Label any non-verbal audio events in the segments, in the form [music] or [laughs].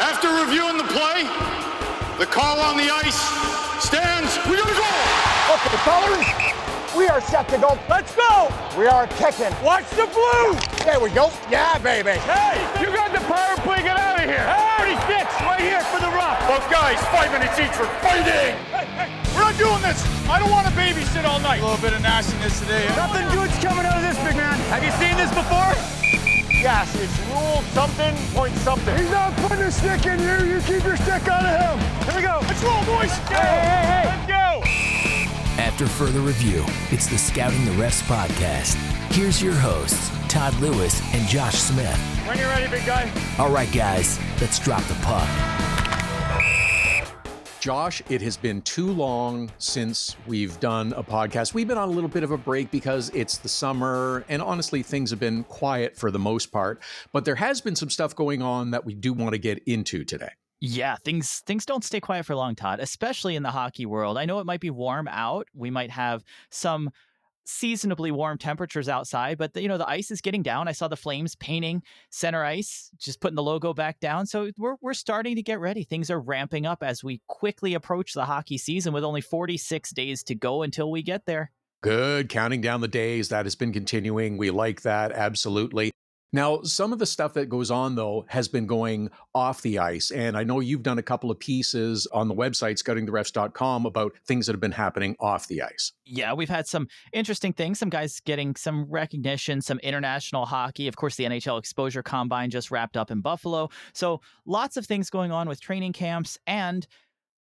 After reviewing the play, the call on the ice stands. We gotta go! Okay, fellas, we are set to go. Let's go! We are kicking. Watch the blue! There we go. Yeah, baby. Hey, you got the power play, get out of here! Hey, 36, right here for the rock! Both guys, five minutes each for fighting! We're not doing this! I don't want to babysit all night! A little bit of nastiness today. Nothing good's coming out of this, big man! Have you seen this before? Yes, it's rule something, point something. He's not putting a stick in you, you keep your stick out of him! Here we go! Let's roll, boys! Let's go! Hey, hey, hey. Let's go! After further review, it's the Scouting the Refs podcast. Here's your hosts, Todd Lewis and Josh Smith. When you're ready, big guy. All right, guys, let's drop the puck. Josh, it has been too long since we've done a podcast. We've been on a little bit of a break because it's the summer, and honestly, things have been quiet for the most part. But there has been some stuff going on that we do want to get into today. Yeah, things things don't stay quiet for long, Todd, especially in the hockey world. I know it might be warm out. We might have some seasonably warm temperatures outside, but the, you know the ice is getting down. I saw the Flames painting center ice, just putting the logo back down. So we're we're starting to get ready. Things are ramping up as we quickly approach the hockey season with only 46 days to go until we get there. Good, counting down the days. That has been continuing. We like that, absolutely. Now, some of the stuff that goes on, though, has been going off the ice. And I know you've done a couple of pieces on the website, scoutingtherefs.com, about things that have been happening off the ice. Yeah, we've had some interesting things. Some guys getting some recognition, some international hockey. Of course, the NHL Exposure Combine just wrapped up in Buffalo. So lots of things going on with training camps and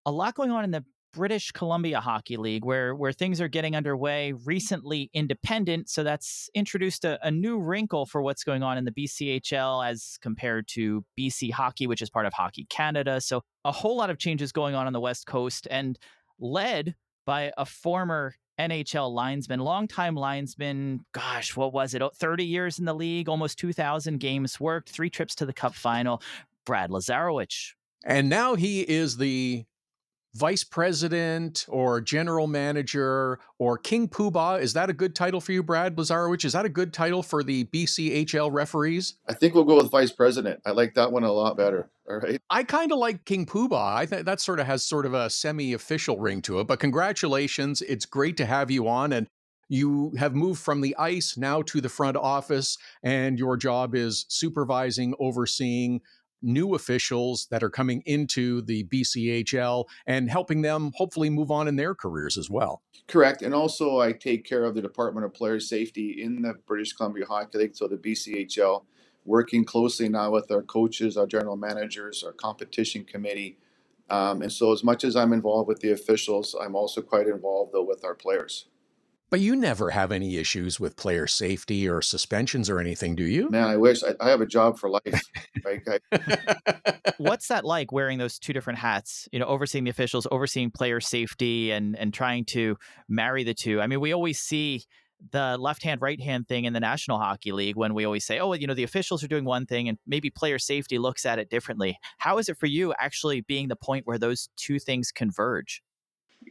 a lot going on in the British Columbia Hockey League, where where things are getting underway. Recently independent, so that's introduced a, a, new wrinkle for what's going on in the BCHL as compared to BC Hockey, which is part of Hockey Canada. So a whole lot of changes going on on the West Coast, and led by a former NHL linesman, longtime linesman. Gosh, what was it? 30 years in the league, almost 2,000 games worked, three trips to the Cup final. Brad Lazarowich. And now he is the vice president or general manager or King Poobah. Is that a good title for you, Brad Lazarowich? Is that a good title for the BCHL referees? I think we'll go with vice president. I like that one a lot better. All right. I kind of like King Poobah. I think that sort of has sort of a semi-official ring to it. But congratulations. It's great to have you on and you have moved from the ice now to the front office and your job is supervising, overseeing new officials that are coming into the BCHL and helping them hopefully move on in their careers as well. Correct. And also, I take care of the Department of Player Safety in the British Columbia Hockey League, so the BCHL, working closely now with our coaches, our general managers, our competition committee. Um, and so, as much as I'm involved with the officials, I'm also quite involved, though, with our players. But you never have any issues with player safety or suspensions or anything, do you? Man, I wish I, I have a job for life. [laughs] right? [laughs] What's that like wearing those two different hats? You know, overseeing the officials, overseeing player safety, and and trying to marry the two. I mean, we always see the left hand right hand thing in the National Hockey League when we always say, oh, you know, the officials are doing one thing and maybe player safety looks at it differently. How is it for you actually being the point where those two things converge?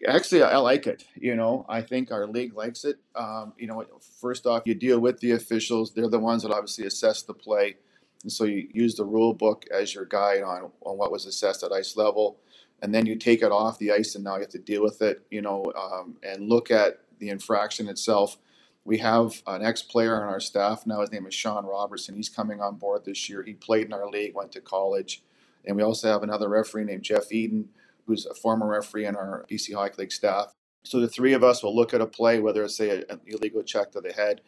Actually, I like it. You know, I think our league likes it. Um, you know, first off, you deal with the officials. They're the ones that obviously assess the play. And so you use the rule book as your guide on, on what was assessed at ice level. And then you take it off the ice and now you have to deal with it, you know, um, and look at the infraction itself. We have an ex player on our staff now. His name is Sean Robertson. He's coming on board this year. He played in our league, went to college. And we also have another referee named Jeff Eden who's a former referee in our BC Hockey League staff. So the three of us will look at a play, whether it's say an illegal check to the head,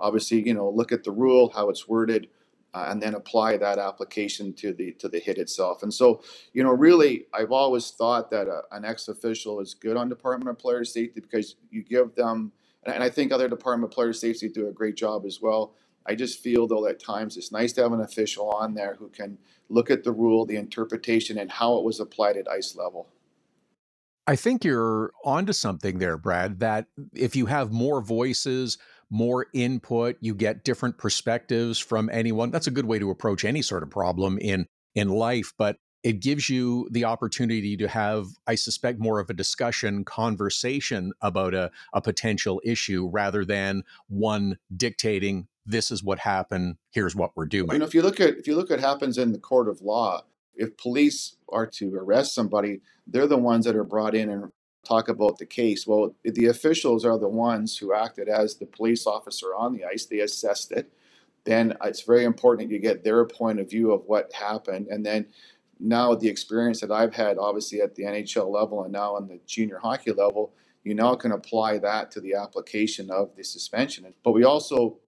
obviously, you know, look at the rule, how it's worded, uh, and then apply that application to the to the hit itself. And so, you know, really, I've always thought that a, an ex official is good on Department of Player Safety because you give them, and I think other Department of Player Safety do a great job as well. I just feel though at times it's nice to have an official on there who can look at the rule, the interpretation, and how it was applied at ice level. I think you're onto something there, Brad, that if you have more voices, more input, you get different perspectives from anyone. That's a good way to approach any sort of problem in in life, but it gives you the opportunity to have, I suspect, more of a discussion, conversation about a, a potential issue rather than one dictating this is what happened, here's what we're doing. You know, if you look at if you look at happens in the court of law, If police are to arrest somebody, they're the ones that are brought in and talk about the case. Well, the officials are the ones who acted as the police officer on the ice. They assessed it. Then it's very important that you get their point of view of what happened. And then now the experience that I've had, obviously at the NHL level and now on the junior hockey level, you now can apply that to the application of the suspension. But we also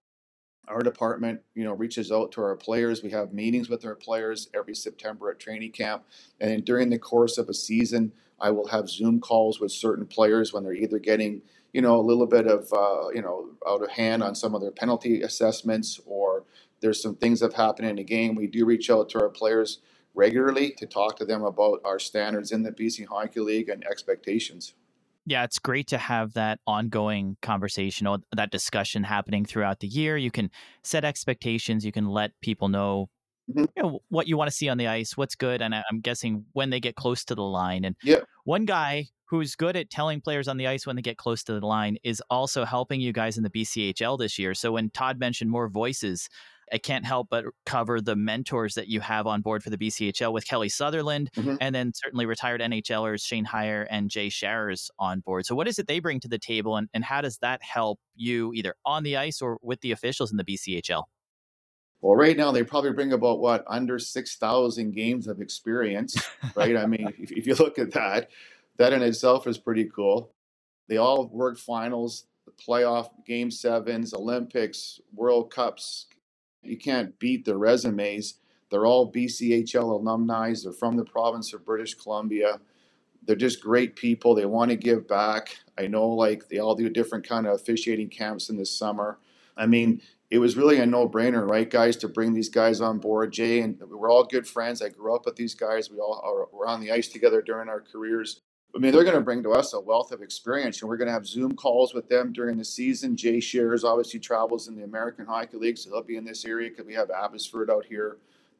our department, you know, reaches out to our players. We have meetings with our players every September at training camp, and during the course of a season, I will have Zoom calls with certain players when they're either getting, you know, a little bit of, uh, you know, out of hand on some of their penalty assessments, or there's some things that have happened in the game. We do reach out to our players regularly to talk to them about our standards in the BC Hockey League and expectations yeah, it's great to have that ongoing conversation or that discussion happening throughout the year. You can set expectations. You can let people know, mm-hmm. you know what you want to see on the ice, what's good, and I'm guessing when they get close to the line. And yeah. one guy who's good at telling players on the ice when they get close to the line is also helping you guys in the BCHL this year. So when Todd mentioned more voices, I can't help but cover the mentors that you have on board for the BCHL with Kelly Sutherland, mm-hmm. and then certainly retired NHLers Shane Heyer and Jay Sharrers on board. So, what is it they bring to the table, and, and how does that help you either on the ice or with the officials in the BCHL? Well, right now they probably bring about what under six thousand games of experience, right? I mean, if, if you look at that, that in itself is pretty cool. They all work finals, playoff game sevens, Olympics, World Cups, you can't beat their resumes. They're all BCHL alumni. They're from the province of British Columbia. They're just great people. They want to give back. I know, like they all do different kind of officiating camps in the summer. I mean, it was really a no-brainer, right, guys, to bring these guys on board. Jay and we're all good friends. I grew up with these guys. We all are, were on the ice together during our careers. I mean, they're going to bring to us a wealth of experience, and we're going to have Zoom calls with them during the season. Jay Sharrers obviously travels in the American Hockey League, so he'll be in this area because we have Abbotsford out here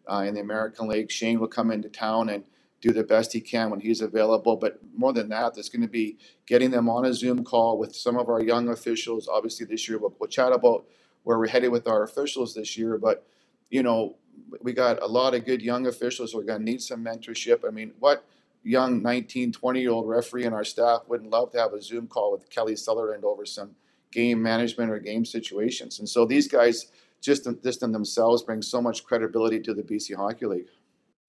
uh, in the American League. Shane will come into town and do the best he can when he's available. But more than that, there's going to be getting them on a Zoom call with some of our young officials. Obviously, this year we'll, we'll chat about where we're headed with our officials this year. But you know, we got a lot of good young officials. We're going to need some mentorship. I mean, what young 19, 20 year old referee in our staff wouldn't love to have a Zoom call with Kelly Sutherland over some game management or game situations. And so these guys just, just in themselves bring so much credibility to the BC Hockey League.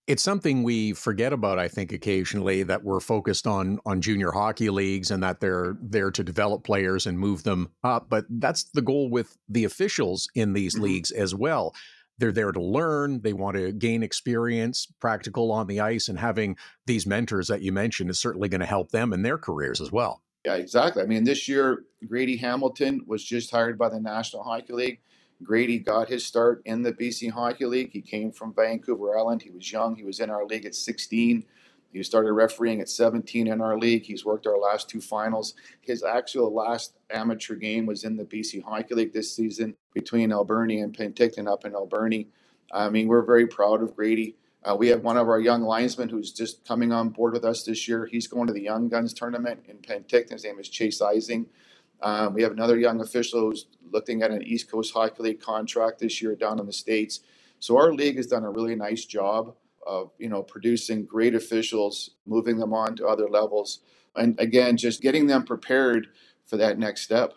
It's something we forget about, I think, occasionally that we're focused on on junior hockey leagues and that they're there to develop players and move them up. But that's the goal with the officials in these mm-hmm. leagues as well they're there to learn they want to gain experience practical on the ice and having these mentors that you mentioned is certainly going to help them in their careers as well yeah exactly i mean this year grady hamilton was just hired by the national hockey league grady got his start in the bc hockey league he came from vancouver island he was young he was in our league at 16 he started refereeing at 17 in our league. He's worked our last two finals. His actual last amateur game was in the BC Hockey League this season between Alberni and Penticton up in Alberni. I mean, we're very proud of Grady. Uh, we have one of our young linesmen who's just coming on board with us this year. He's going to the Young Guns tournament in Penticton. His name is Chase Ising. Um, we have another young official who's looking at an East Coast Hockey League contract this year down in the States. So our league has done a really nice job of you know producing great officials, moving them on to other levels, and again just getting them prepared for that next step.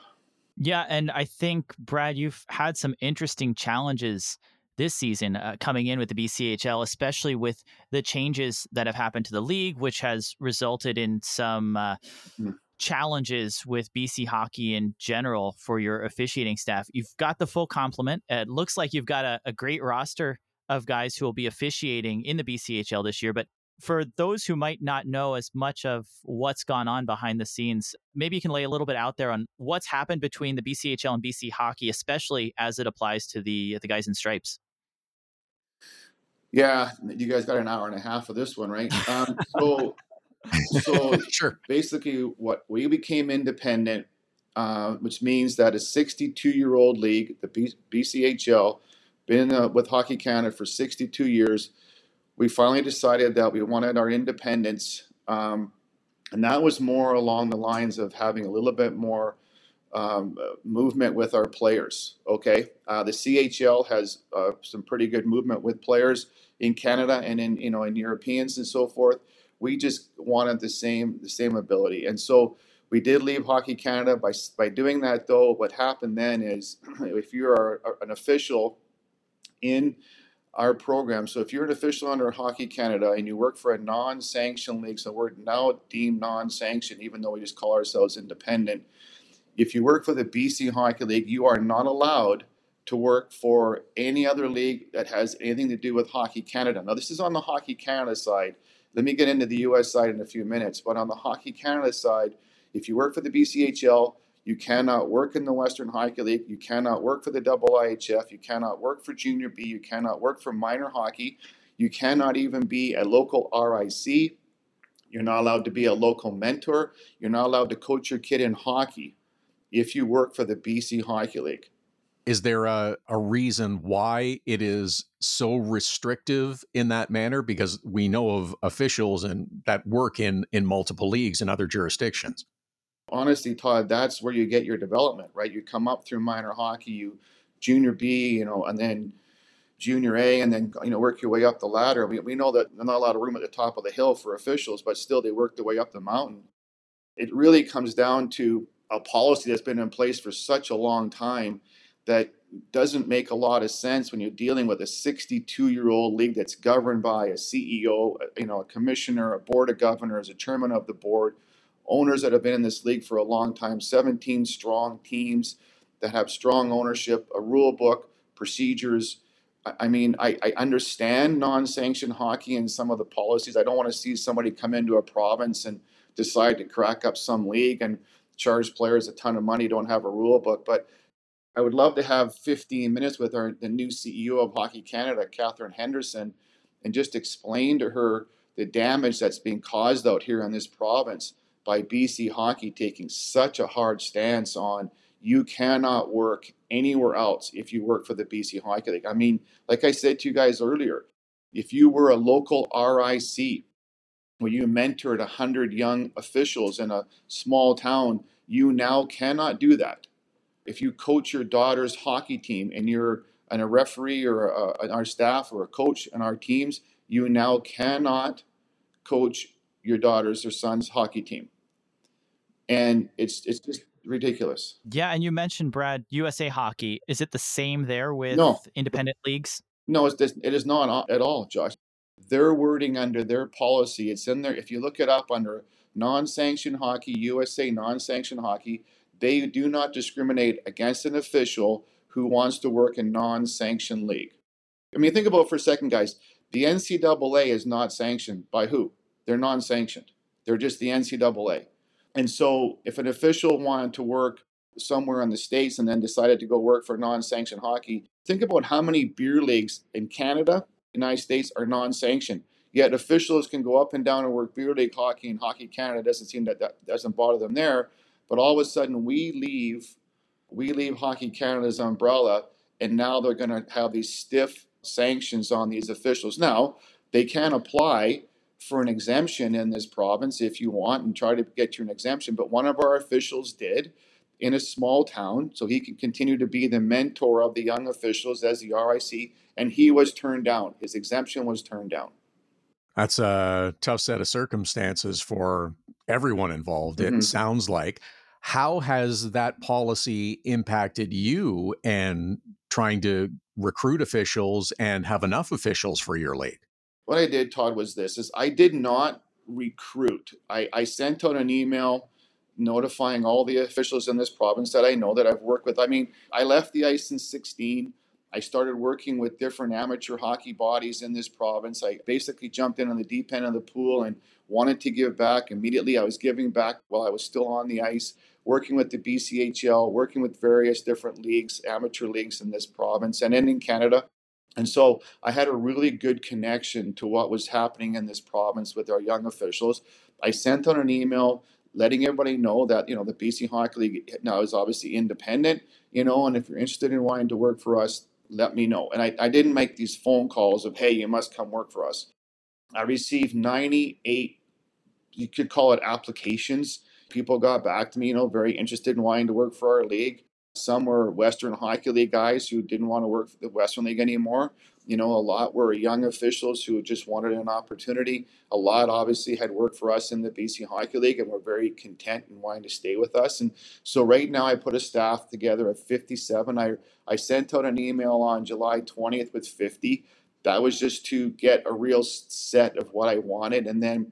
Yeah, and I think Brad, you've had some interesting challenges this season uh, coming in with the BCHL, especially with the changes that have happened to the league, which has resulted in some. Uh, mm challenges with BC hockey in general for your officiating staff. You've got the full complement. It looks like you've got a, a great roster of guys who will be officiating in the BCHL this year. But for those who might not know as much of what's gone on behind the scenes, maybe you can lay a little bit out there on what's happened between the BCHL and BC hockey, especially as it applies to the the guys in stripes. Yeah, you guys got an hour and a half of this one, right? Um, so, so [laughs] sure. Basically, what we became independent, uh, which means that a 62 year old league, the B- BCHL, been uh, with Hockey Canada for 62 years. We finally decided that we wanted our independence, um, and that was more along the lines of having a little bit more um, movement with our players. Okay, uh, the CHL has uh, some pretty good movement with players in Canada and in you know in Europeans and so forth. We just wanted the same the same ability, and so we did leave Hockey Canada by by doing that. Though, what happened then is, [clears throat] if you are an official in our program, so if you're an official under Hockey Canada and you work for a non-sanctioned league, so we're now deemed non-sanctioned, even though we just call ourselves independent if you work for the BC Hockey League, you are not allowed to work for any other league that has anything to do with Hockey Canada. Now, this is on the Hockey Canada side. Let me get into the US side in a few minutes. But on the Hockey Canada side, if you work for the BCHL, you cannot work in the Western Hockey League. You cannot work for the IIHF. You cannot work for Junior B. You cannot work for minor hockey. You cannot even be a local RIC. You're not allowed to be a local mentor. You're not allowed to coach your kid in hockey if you work for the BC Hockey League. Is there a, a reason why it is so restrictive in that manner? Because we know of officials and that work in in multiple leagues in other jurisdictions. Honestly, Todd, that's where you get your development, right? You come up through minor hockey, you junior B, you know, and then junior A, and then you know work your way up the ladder. We, we know that there's not a lot of room at the top of the hill for officials, but still they work their way up the mountain. It really comes down to a policy that's been in place for such a long time that doesn't make a lot of sense when you're dealing with a 62 year old league that's governed by a CEO, you know, a commissioner, a board of governors, a chairman of the board, owners that have been in this league for a long time, 17 strong teams that have strong ownership, a rule book, procedures. I mean, I, I understand non sanctioned hockey and some of the policies. I don't want to see somebody come into a province and decide to crack up some league and charge players a ton of money, don't have a rule book. But I would love to have 15 minutes with our the new CEO of Hockey Canada, Katherine Henderson, and just explain to her the damage that's being caused out here in this province by BC Hockey taking such a hard stance on you cannot work anywhere else if you work for the BC Hockey League. I mean, like I said to you guys earlier, if you were a local RIC where you mentored 100 young officials in a small town, you now cannot do that. If you coach your daughter's hockey team and you're and a referee or a, our staff or a coach in our teams, you now cannot coach your daughter's or son's hockey team. And it's it's just ridiculous. Yeah, and you mentioned Brad USA Hockey. Is it the same there with No. independent leagues? No, it's, it is not uh, at all, Josh. Their wording under their policy, it's in there. If you look it up under non-sanctioned hockey, USA non-sanctioned hockey, they do not discriminate against an official who wants to work in non-sanctioned league. I mean, think about it for a second, guys. The NCAA is not sanctioned by who? They're non-sanctioned. They're just the NCAA. And so, if an official wanted to work somewhere in the states and then decided to go work for non-sanctioned hockey, think about how many beer leagues in Canada, United States, are non-sanctioned. Yet officials can go up and down and work beer league hockey and Hockey Canada doesn't seem that that doesn't bother them there. But all of a sudden we leave, we leave Hockey Canada's umbrella, and now they're going to have these stiff sanctions on these officials. Now they can apply for an exemption in this province if you want and try to get you an exemption. But one of our officials did in a small town, so he can continue to be the mentor of the young officials as the RIC, and he was turned down. His exemption was turned down. That's a tough set of circumstances for everyone involved. It Mhm. sounds like. How has that policy impacted you and trying to recruit officials and have enough officials for your league? what I did, Todd, was this: is I did not recruit. I, I sent out an email notifying all the officials in this province that I know that I've worked with. I mean, I left the ice in 16. I started working with different amateur hockey bodies in this province. I basically jumped in on the deep end of the pool and wanted to give back. Immediately, I was giving back while I was still on the ice, working with the BCHL, working with various different leagues, amateur leagues in this province and in Canada. And so I had a really good connection to what was happening in this province with our young officials. I sent out an email letting everybody know that, you know, the BC Hockey League now is obviously independent, you know, and if you're interested in wanting to work for us, let me know. And I, I didn't make these phone calls of, hey, you must come work for us. I received 98, you could call it applications. People got back to me, you know, very interested in wanting to work for our league. Some were Western Hockey League guys who didn't want to work for the Western League anymore. You know, a lot were young officials who just wanted an opportunity. A lot obviously had worked for us in the BC Hockey League and were very content and wanting to stay with us. And so right now I put a staff together of 57. I, I sent out an email on July 20th with 50. That was just to get a real set of what I wanted. And then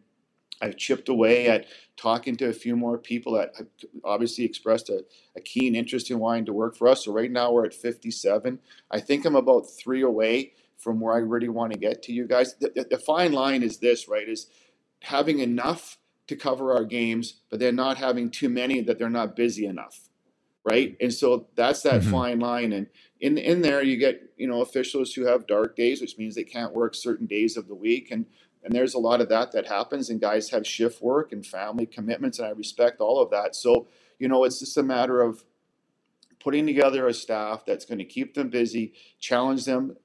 I've chipped away at talking to a few more people that have obviously expressed a, a, keen interest in wanting to work for us. So right now we're at 57. I think I'm about three away from where I really want to get to you guys. The, the, the fine line is this, right? Is having enough to cover our games, but then not having too many that they're not busy enough, right? And so that's that mm-hmm. fine line. And in in there, you get you know officials who have dark days, which means they can't work certain days of the week, and and there's a lot of that that happens and guys have shift work and family commitments and i respect all of that. So you know it's just a matter of putting together a staff that's going to keep them busy challenge them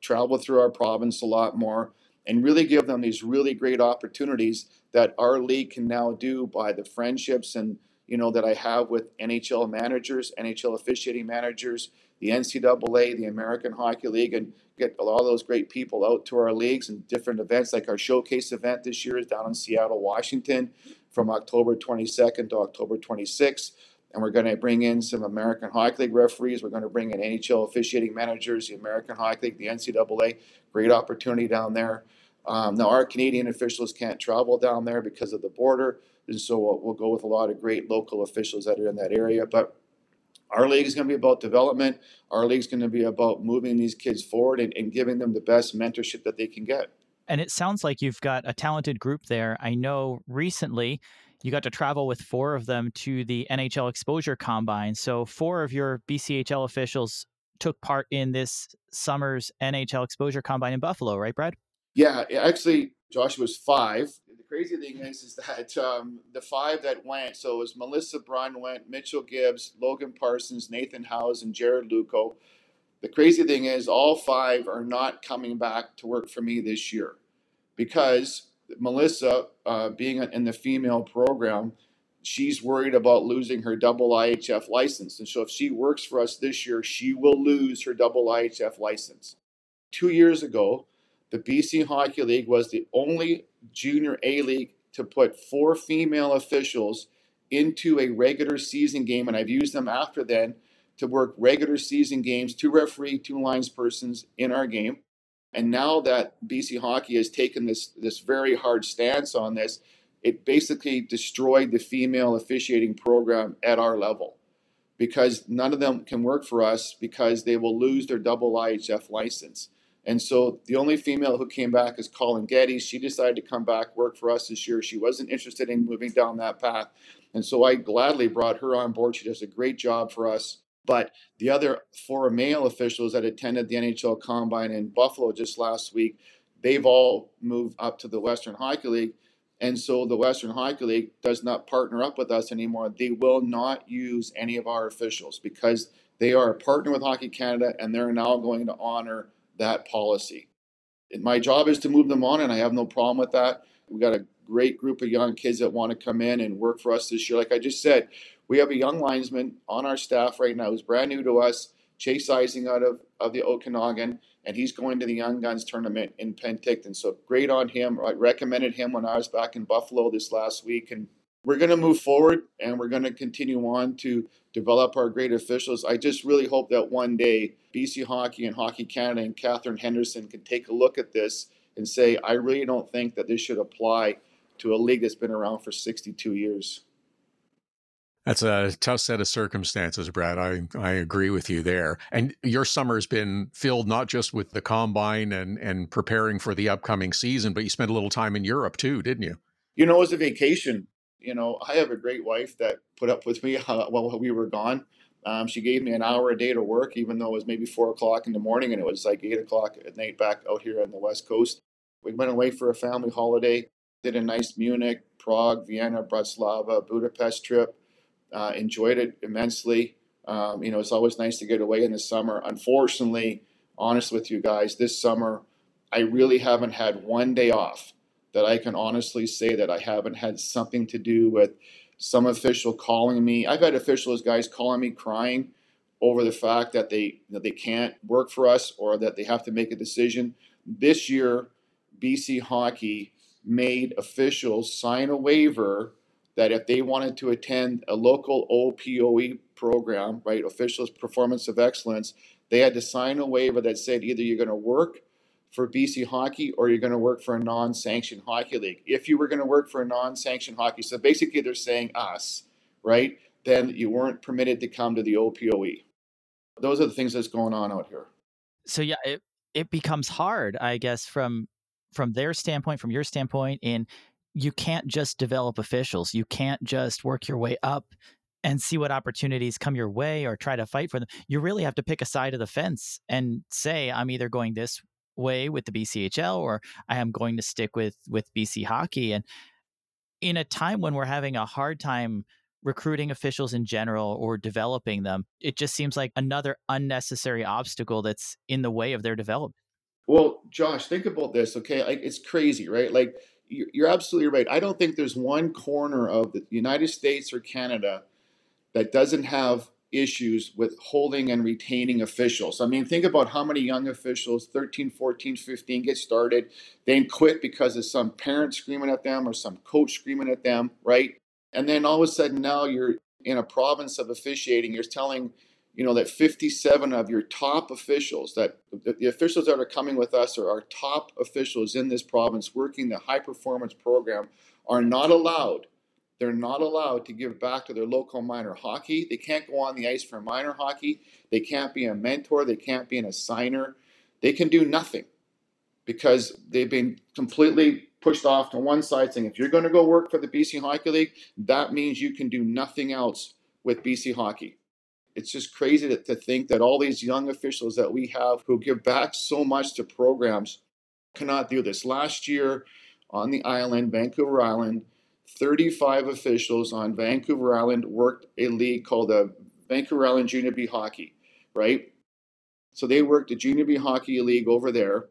travel through our province a lot more and really give them these really great opportunities that our league can now do by the friendships and you know that I have with NHL managers, NHL officiating managers, the NCAA, the American Hockey League, and get all those great people out to our leagues and different events. Like our showcase event this year is down in Seattle, Washington, from October 22nd to October 26th. And we're going to bring in some American Hockey League referees. We're going to bring in NHL officiating managers, the American Hockey League, the NCAA. Great opportunity down there. Um, now, our Canadian officials can't travel down there because of the border. And so we'll, we'll go with a lot of great local officials that are in that area. But our league is going to be about development. Our league is going to be about moving these kids forward and, and giving them the best mentorship that they can get. And it sounds like you've got a talented group there. I know recently you got to travel with four of them to the NHL Exposure Combine. So, four of your BCHL officials took part in this summer's NHL Exposure Combine in Buffalo, right, Brad? Yeah, actually, Josh was five crazy thing is, is that um, the five that went, so it was Melissa Brun went, Mitchell Gibbs, Logan Parsons, Nathan Howes, and Jared Luco. The crazy thing is, all five are not coming back to work for me this year because Melissa, uh, being in the female program, she's worried about losing her double IHF license. And so if she works for us this year, she will lose her double IHF license. Two years ago, the BC Hockey League was the only junior A league to put four female officials into a regular season game, and I've used them after then to work regular season games, two referee, two lines persons in our game. And now that BC Hockey has taken this this very hard stance on this, it basically destroyed the female officiating program at our level because none of them can work for us because they will lose their double IHF license. And so the only female who came back is Colin Getty. She decided to come back, work for us this year. She wasn't interested in moving down that path. And so I gladly brought her on board. She does a great job for us. But the other four male officials that attended the NHL Combine in Buffalo just last week, they've all moved up to the Western Hockey League. And so the Western Hockey League does not partner up with us anymore. They will not use any of our officials because they are a partner with Hockey Canada and they're now going to honor that policy. And my job is to move them on, and I have no problem with that. We got a great group of young kids that want to come in and work for us this year. Like I just said, we have a young linesman on our staff right now who's brand new to us, Chase Ising out of, of the Okanagan, and he's going to the Young Guns tournament in Penticton. So great on him. I recommended him when I was back in Buffalo this last week, and we're going to move forward and we're going to continue on to develop our great officials. I just really hope that one day BC Hockey and Hockey Canada and Katherine Henderson can take a look at this and say, I really don't think that this should apply to a league that's been around for 62 years. That's a tough set of circumstances, Brad. I, I agree with you there. And your summer has been filled not just with the combine and, and preparing for the upcoming season, but you spent a little time in Europe too, didn't you? You know, it was a vacation you know, I have a great wife that put up with me [laughs] uh, while we were gone. Um, she gave me an hour a day to work, even though it was maybe four o'clock in the morning and it was like eight o'clock at night back out here on the West Coast. We went away for a family holiday, did a nice Munich, Prague, Vienna, Bratislava, Budapest trip. Uh, enjoyed it immensely. Um, you know, it's always nice to get away in the summer. Unfortunately, honest with you guys, this summer I really haven't had one day off that I can honestly say that I haven't had something to do with some official calling me. I've had officials, guys, calling me crying over the fact that they they can't work for us or that they have to make a decision. This year, BC Hockey made officials sign a waiver that if they wanted to attend a local OPOE program, right, officials performance of excellence, they had to sign a waiver that said either you're going to work for BC Hockey or you're going to work for a non-sanctioned hockey league. If you were going to work for a non-sanctioned hockey, so basically they're saying us, right? Then you weren't permitted to come to the OPOE. Those are the things that's going on out here. So yeah, it it becomes hard, I guess, from from their standpoint, from your standpoint, in you can't just develop officials. You can't just work your way up and see what opportunities come your way or try to fight for them. You really have to pick a side of the fence and say, I'm either going this way with the BCHL or I am going to stick with with BC hockey. And in a time when we're having a hard time recruiting officials in general or developing them, it just seems like another unnecessary obstacle that's in the way of their development. Well, Josh, think about this, okay? Like it's crazy, right? Like you're absolutely right. I don't think there's one corner of the United States or Canada that doesn't have issues with holding and retaining officials. I mean, think about how many young officials, 13, 14, 15, get started, then quit because of some parent screaming at them or some coach screaming at them, right? And then all of a sudden now you're in a province of officiating, you're telling, you know, that 57 of your top officials, that the officials that are coming with us are our top officials in this province working the high performance program are not allowed they're not allowed to give back to their local minor hockey. They can't go on the ice for minor hockey. They can't be a mentor. They can't be an assigner. They can do nothing because they've been completely pushed off to one side saying if you're going to go work for the BC Hockey League, that means you can do nothing else with BC Hockey. It's just crazy to, to think that all these young officials that we have who give back so much to programs cannot do this. Last year on the island, Vancouver Island, 35 officials on Vancouver Island worked a league called the Vancouver Island Junior B Hockey, right? So they worked the Junior B Hockey League over there.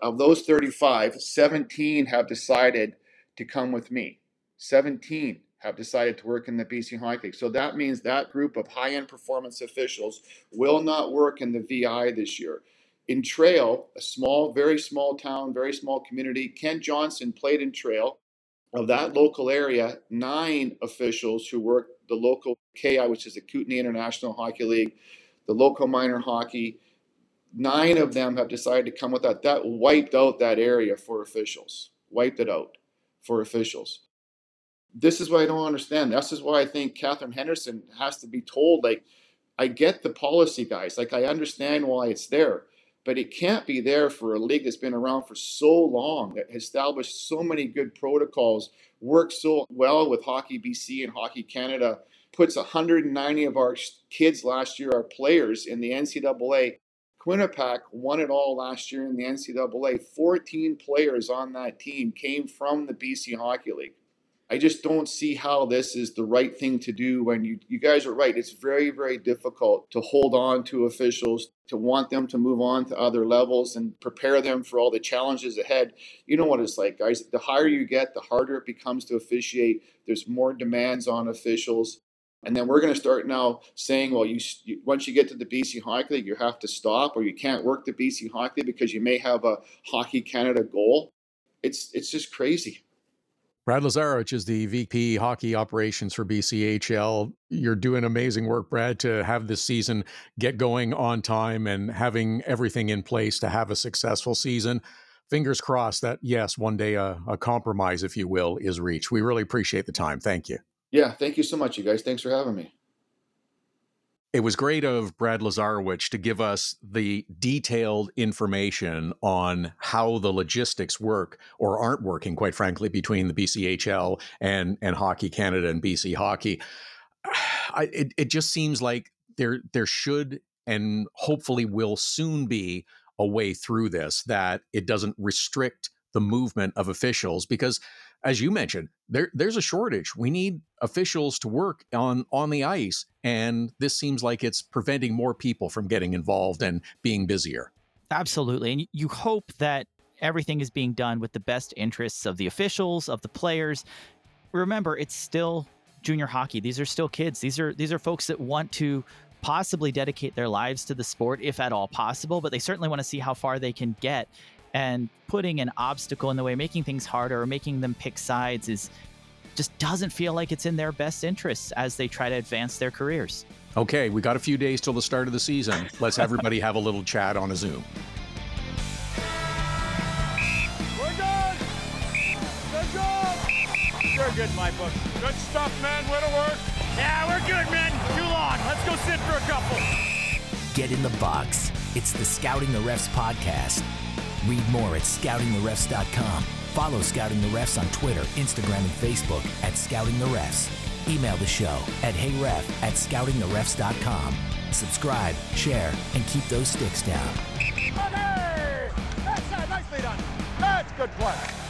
Of those 35, 17 have decided to come with me. 17 have decided to work in the BC Hockey League. So that means that group of high end performance officials will not work in the VI this year. In Trail, a small, very small town, very small community, Ken Johnson played in Trail of that local area, nine officials who work the local KI, which is the Kootenay International Hockey League, the local minor hockey, nine of them have decided to come with that. That wiped out that area for officials, wiped it out for officials. This is what I don't understand. This is why I think Katherine Henderson has to be told, like, I get the policy, guys. Like, I understand why it's there but it can't be there for a league that's been around for so long, that has established so many good protocols, works so well with Hockey BC and Hockey Canada, puts 190 of our kids last year, our players in the NCAA. Quinnipiac won it all last year in the NCAA. 14 players on that team came from the BC Hockey League. I just don't see how this is the right thing to do when you you guys are right. It's very very difficult to hold on to officials, to want them to move on to other levels and prepare them for all the challenges ahead. You know what it's like, guys. The higher you get, the harder it becomes to officiate. There's more demands on officials. And then we're going to start now saying, well, you, you, once you get to the BC Hockey League, you have to stop, or you can't work the BC Hockey League because you may have a Hockey Canada goal. It's it's just crazy. Brad Lazarowich is the VP hockey operations for BCHL. You're doing amazing work, Brad, to have this season get going on time and having everything in place to have a successful season. Fingers crossed that, yes, one day a, a compromise, if you will, is reached. We really appreciate the time. Thank you. Yeah, thank you so much, you guys. Thanks for having me. It was great of Brad Lazarowich to give us the detailed information on how the logistics work or aren't working, quite frankly, between the BCHL and, and Hockey Canada and BC Hockey. [sighs] I, it, it just seems like there there should and hopefully will soon be a way through this that it doesn't restrict the movement of officials because as you mentioned, there there's a shortage. We need officials to work on on the ice, and this seems like it's preventing more people from getting involved and being busier. Absolutely, and you hope that everything is being done with the best interests of the officials, of the players. Remember, it's still junior hockey. These are still kids. These are these are folks that want to possibly dedicate their lives to the sport if at all possible, but they certainly want to see how far they can get. And putting an obstacle in the way, making things harder or making them pick sides is just doesn't feel like it's in their best interests as they try to advance their careers. Okay, we got a few days till the start of the season. Let's [laughs] everybody have a little chat on a Zoom. We're good. Good job. You're good my book. Good stuff, man. Way to work. Yeah, we're good, man. Too long. Let's go sit for a couple. Get in the box. It's the Scouting the Refs podcast. Read more at scoutingtherefs.com. Follow Scouting the Refs on Twitter, Instagram, and Facebook at Scouting the Refs. Email the show at heyref at scoutingtherefs.com. Subscribe, share, and keep those sticks down. That's uh, done. That's good play.